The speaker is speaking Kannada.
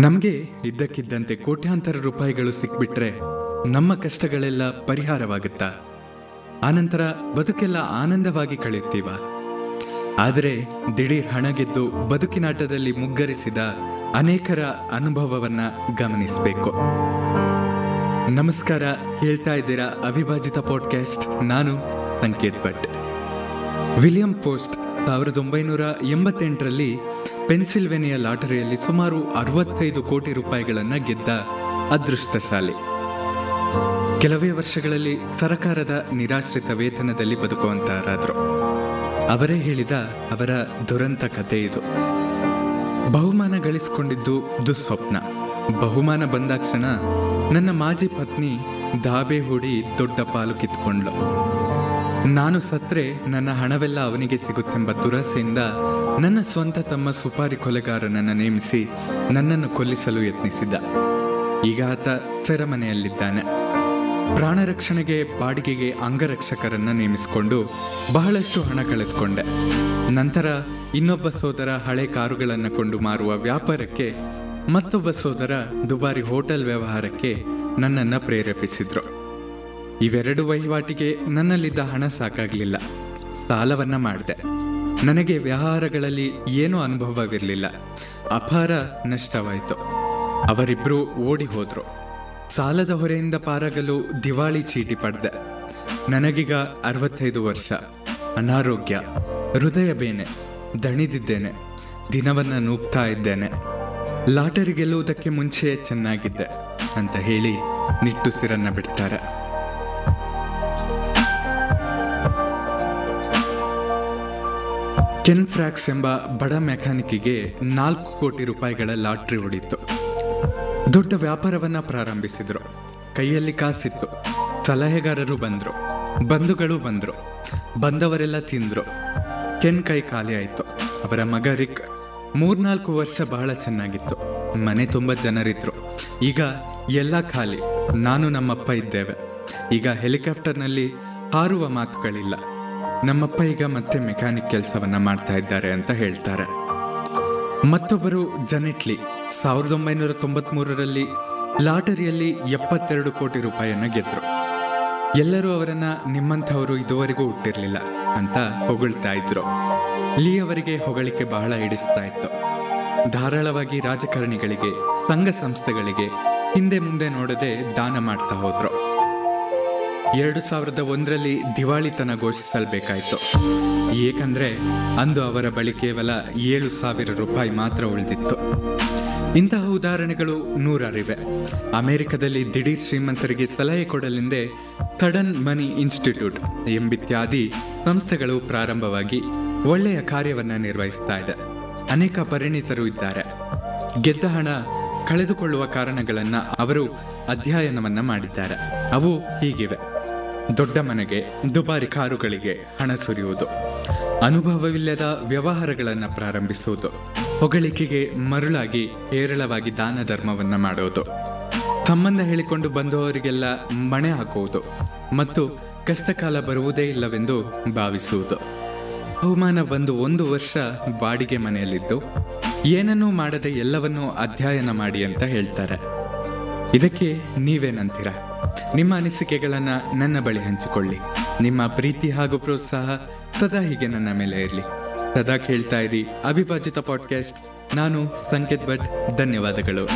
ನಮಗೆ ಇದ್ದಕ್ಕಿದ್ದಂತೆ ಕೋಟ್ಯಾಂತರ ರೂಪಾಯಿಗಳು ಸಿಕ್ಬಿಟ್ರೆ ನಮ್ಮ ಕಷ್ಟಗಳೆಲ್ಲ ಪರಿಹಾರವಾಗುತ್ತಾ? ಆನಂತರ ಬದುಕೆಲ್ಲ ಆನಂದವಾಗಿ ಕಳೆಯುತ್ತೀವ? ಆದರೆ ದಿಢೀರ್ ಹಣ ಗೆದ್ದು ಬದುಕಿನಾಟದಲ್ಲಿ ಮುಗ್ಗರಿಸಿದ ಅನೇಕರ ಅನುಭವವನ್ನ ಗಮನಿಸಬೇಕು. ನಮಸ್ಕಾರ ಹೇಳ್ತಾ ಇದ್ದೀರಾ ಅವಿಭಾಜಿತ ಪಾಡ್ಕಾಸ್ಟ್ ನಾನು ಸಂಕೇತ್ ಭಟ್. ವಿಲಿಯಂ ಪೋಸ್ಟ್ ಸಾವಿರದ ಒಂಬೈನೂರ ಎಂಬತ್ತೆಂಟರಲ್ಲಿ ಪೆನ್ಸಿಲ್ವೇನಿಯಾ ಲಾಟರಿಯಲ್ಲಿ ಸುಮಾರು ಅರವತ್ತೈದು ಕೋಟಿ ರೂಪಾಯಿಗಳನ್ನು ಗೆದ್ದ ಅದೃಷ್ಟಶಾಲಿ. ಕೆಲವೇ ವರ್ಷಗಳಲ್ಲಿ ಸರಕಾರದ ನಿರಾಶ್ರಿತ ವೇತನದಲ್ಲಿ ಬದುಕುವಂತಹರಾದರು. ಅವರೇ ಹೇಳಿದ ಅವರ ದುರಂತ ಕಥೆ ಇದು. ಬಹುಮಾನ ಗಳಿಸಿಕೊಂಡಿದ್ದು ದುಸ್ವಪ್ನ. ಬಹುಮಾನ ಬಂದಾಕ್ಷಣ ನನ್ನ ಮಾಜಿ ಪತ್ನಿ ದಾಬೆ ಹೂಡಿ ದೊಡ್ಡ ಪಾಲು ಕಿತ್ಕೊಂಡ್ಲು ನಾನು ಸತ್ರೆ ನನ್ನ ಹಣವೆಲ್ಲ ಅವನಿಗೆ ಸಿಗುತ್ತೆಂಬ ದುರಾಸೆಯಿಂದ ನನ್ನ ಸ್ವಂತ ತಮ್ಮ ಸುಪಾರಿ ಕೊಲೆಗಾರನನ್ನು ನೇಮಿಸಿ ನನ್ನನ್ನು ಕೊಲ್ಲಿಸಲು ಯತ್ನಿಸಿದ್ದ. ಈಗ ಆತ ಸೆರೆಮನೆಯಲ್ಲಿದ್ದಾನೆ. ಪ್ರಾಣರಕ್ಷಣೆಗೆ ಬಾಡಿಗೆಗೆ ಅಂಗರಕ್ಷಕರನ್ನು ನೇಮಿಸಿಕೊಂಡು ಬಹಳಷ್ಟು ಹಣ ಕಳೆದುಕೊಂಡೆ. ನಂತರ ಇನ್ನೊಬ್ಬ ಸೋದರ ಹಳೆ ಕಾರುಗಳನ್ನು ಕೊಂಡು ಮಾರುವ ವ್ಯಾಪಾರಕ್ಕೆ ಮತ್ತೊಬ್ಬ ಸೋದರ ದುಬಾರಿ ಹೋಟೆಲ್ ವ್ಯವಹಾರಕ್ಕೆ ನನ್ನನ್ನು ಪ್ರೇರೇಪಿಸಿದ್ರು. ಇವೆರಡು ವಹಿವಾಟಿಗೆ ನನ್ನಲ್ಲಿದ್ದ ಹಣ ಸಾಕಾಗಲಿಲ್ಲ. ಸಾಲವನ್ನ ಮಾಡಿದೆ. ನನಗೆ ವ್ಯವಹಾರಗಳಲ್ಲಿ ಏನೂ ಅನುಭವವಿರಲಿಲ್ಲ. ಅಪಾರ ನಷ್ಟವಾಯಿತು. ಅವರಿಬ್ಬರು ಓಡಿ ಹೋದರು. ಸಾಲದ ಹೊರೆಯಿಂದ ಪಾರಾಗಲು ದಿವಾಳಿ ಚೀಟಿ ಪಡೆದೆ. ನನಗೀಗ ಅರವತ್ತೈದು ವರ್ಷ. ಅನಾರೋಗ್ಯ, ಹೃದಯ ಬೇನೆ, ದಣಿದಿದ್ದೇನೆ. ದಿನವನ್ನು ನೂಗ್ತಾ ಇದ್ದೇನೆ. ಲಾಟರಿ ಗೆಲ್ಲುವುದಕ್ಕೆ ಮುಂಚೆಯೇ ಚೆನ್ನಾಗಿದ್ದೆ ಅಂತ ಹೇಳಿ ನಿಟ್ಟುಸಿರನ್ನ ಬಿಡ್ತಾರೆ. ಕೆನ್ ಫ್ರಾಕ್ಸ್ ಎಂಬ ಬಡ ಮೆಕ್ಯಾನಿಕ್ಗೆ ನಾಲ್ಕು ಕೋಟಿ ರೂಪಾಯಿಗಳ ಲಾಟ್ರಿ ಹೊಡಿತು. ದೊಡ್ಡ ವ್ಯಾಪಾರವನ್ನ ಪ್ರಾರಂಭಿಸಿದ್ರು. ಕೈಯಲ್ಲಿ ಕಾಸಿತ್ತು. ಸಲಹೆಗಾರರು ಬಂದ್ರು. ಬಂಧುಗಳು ಬಂದ್ರು. ಬಂದವರೆಲ್ಲ ತಿಂದ್ರು. ಕೆನ್ ಕೈ ಖಾಲಿ ಆಯಿತು. ಅವರ ಮಗ ರಿಕ್ ಮೂರ್ನಾಲ್ಕು ವರ್ಷ ಬಹಳ ಚೆನ್ನಾಗಿತ್ತು. ಮನೆ ತುಂಬ ಜನರಿದ್ರು. ಈಗ ಎಲ್ಲ ಖಾಲಿ. ನಾನು ನಮ್ಮಪ್ಪ ಇದ್ದೇವೆ. ಈಗ ಹೆಲಿಕಾಪ್ಟರ್ನಲ್ಲಿ ಹಾರುವ ಮಾತುಗಳಿಲ್ಲ. ನಮ್ಮಪ್ಪ ಈಗ ಮತ್ತೆ ಮೆಕ್ಯಾನಿಕ್ ಕೆಲಸವನ್ನ ಮಾಡ್ತಾ ಇದ್ದಾರೆ ಅಂತ ಹೇಳ್ತಾರೆ. ಮತ್ತೊಬ್ಬರು ಜನೆಟ್ಲಿ ಸಾವಿರದ ಒಂಬೈನೂರ ತೊಂಬತ್ಮೂರರಲ್ಲಿ ಲಾಟರಿಯಲ್ಲಿ ಎಪ್ಪತ್ತೆರಡು ಕೋಟಿ ರೂಪಾಯಿಯನ್ನ ಗೆದ್ರು. ಎಲ್ಲರೂ ಅವರನ್ನ ನಿಮ್ಮಂಥವರು ಇದುವರೆಗೂ ಹುಟ್ಟಿರಲಿಲ್ಲ ಅಂತ ಹೊಗಳ್ತಾ ಇದ್ರು. ಲೀ ಅವರಿಗೆ ಹೊಗಳಿಕೆ ಬಹಳ ಹಿಡಿಸ್ತಾ ಇತ್ತು. ಧಾರಾಳವಾಗಿ ರಾಜಕಾರಣಿಗಳಿಗೆ, ಸಂಘ ಸಂಸ್ಥೆಗಳಿಗೆ ಹಿಂದೆ ಮುಂದೆ ನೋಡದೆ ದಾನ ಮಾಡ್ತಾ ಹೋದ್ರು. ಎರಡು ಸಾವಿರದ ಒಂದರಲ್ಲಿ ದಿವಾಳಿತನ ಘೋಷಿಸಲ್ಬೇಕಾಯಿತು. ಏಕೆಂದರೆ ಅಂದು ಅವರ ಬಳಿ ಕೇವಲ ಏಳು ಸಾವಿರ ರೂಪಾಯಿ ಮಾತ್ರ ಉಳಿದಿತ್ತು. ಇಂತಹ ಉದಾಹರಣೆಗಳು ನೂರಾರಿವೆ. ಅಮೆರಿಕದಲ್ಲಿ ದಿಢೀರ್ ಶ್ರೀಮಂತರಿಗೆ ಸಲಹೆ ಕೊಡಲೆಂದೇ ಥಡನ್ ಮನಿ ಇನ್ಸ್ಟಿಟ್ಯೂಟ್ ಎಂಬಿತ್ಯಾದಿ ಸಂಸ್ಥೆಗಳು ಪ್ರಾರಂಭವಾಗಿ ಒಳ್ಳೆಯ ಕಾರ್ಯವನ್ನು ನಿರ್ವಹಿಸ್ತಾ ಇದೆ. ಅನೇಕ ಪರಿಣಿತರು ಇದ್ದಾರೆ. ಗೆದ್ದ ಹಣ ಕಳೆದುಕೊಳ್ಳುವ ಕಾರಣಗಳನ್ನು ಅವರು ಅಧ್ಯಯನವನ್ನು ಮಾಡಿದ್ದಾರೆ. ಅವು ಹೀಗಿವೆ. ದೊಡ್ಡ ಮನೆಗೆ ದುಬಾರಿ ಕಾರುಗಳಿಗೆ ಹಣ ಸುರಿಯುವುದು. ಅನುಭವವಿಲ್ಲದ ವ್ಯವಹಾರಗಳನ್ನು ಪ್ರಾರಂಭಿಸುವುದು. ಹೊಗಳಿಕೆಗೆ ಮರುಳಾಗಿ ಹೇರಳವಾಗಿ ದಾನ ಧರ್ಮವನ್ನು ಮಾಡುವುದು. ಸಂಬಂಧ ಹೇಳಿಕೊಂಡು ಬಂದವರಿಗೆಲ್ಲ ಮಣೆ ಹಾಕುವುದು. ಮತ್ತು ಕಷ್ಟಕಾಲ ಬರುವುದೇ ಇಲ್ಲವೆಂದು ಭಾವಿಸುವುದು. ಬಹುಮಾನ ಬಂದು ಒಂದು ವರ್ಷ ಬಾಡಿಗೆ ಮನೆಯಲ್ಲಿದ್ದು, ಏನನ್ನೂ ಮಾಡದೆ ಎಲ್ಲವನ್ನೂ ಅಧ್ಯಯನ ಮಾಡಿ ಅಂತ ಹೇಳ್ತಾರೆ. ಇದಕ್ಕೆ ನೀವೇನಂತೀರ? ನಿಮ್ಮ ಅನಿಸಿಕೆಗಳನ್ನು ನನ್ನ ಬಳಿ ಹಂಚಿಕೊಳ್ಳಿ. ನಿಮ್ಮ ಪ್ರೀತಿ ಹಾಗೂ ಪ್ರೋತ್ಸಾಹ ಸದಾ ಹೀಗೆ ನನ್ನ ಮೇಲೆ ಇರಲಿ. ಸದಾ ಕೇಳ್ತಾ ಇರಿ ಅವಿಭಾಜಿತ ಪಾಡ್ಕಾಸ್ಟ್ ನಾನು ಸಂಕೇತ್ ಭಟ್. ಧನ್ಯವಾದಗಳು.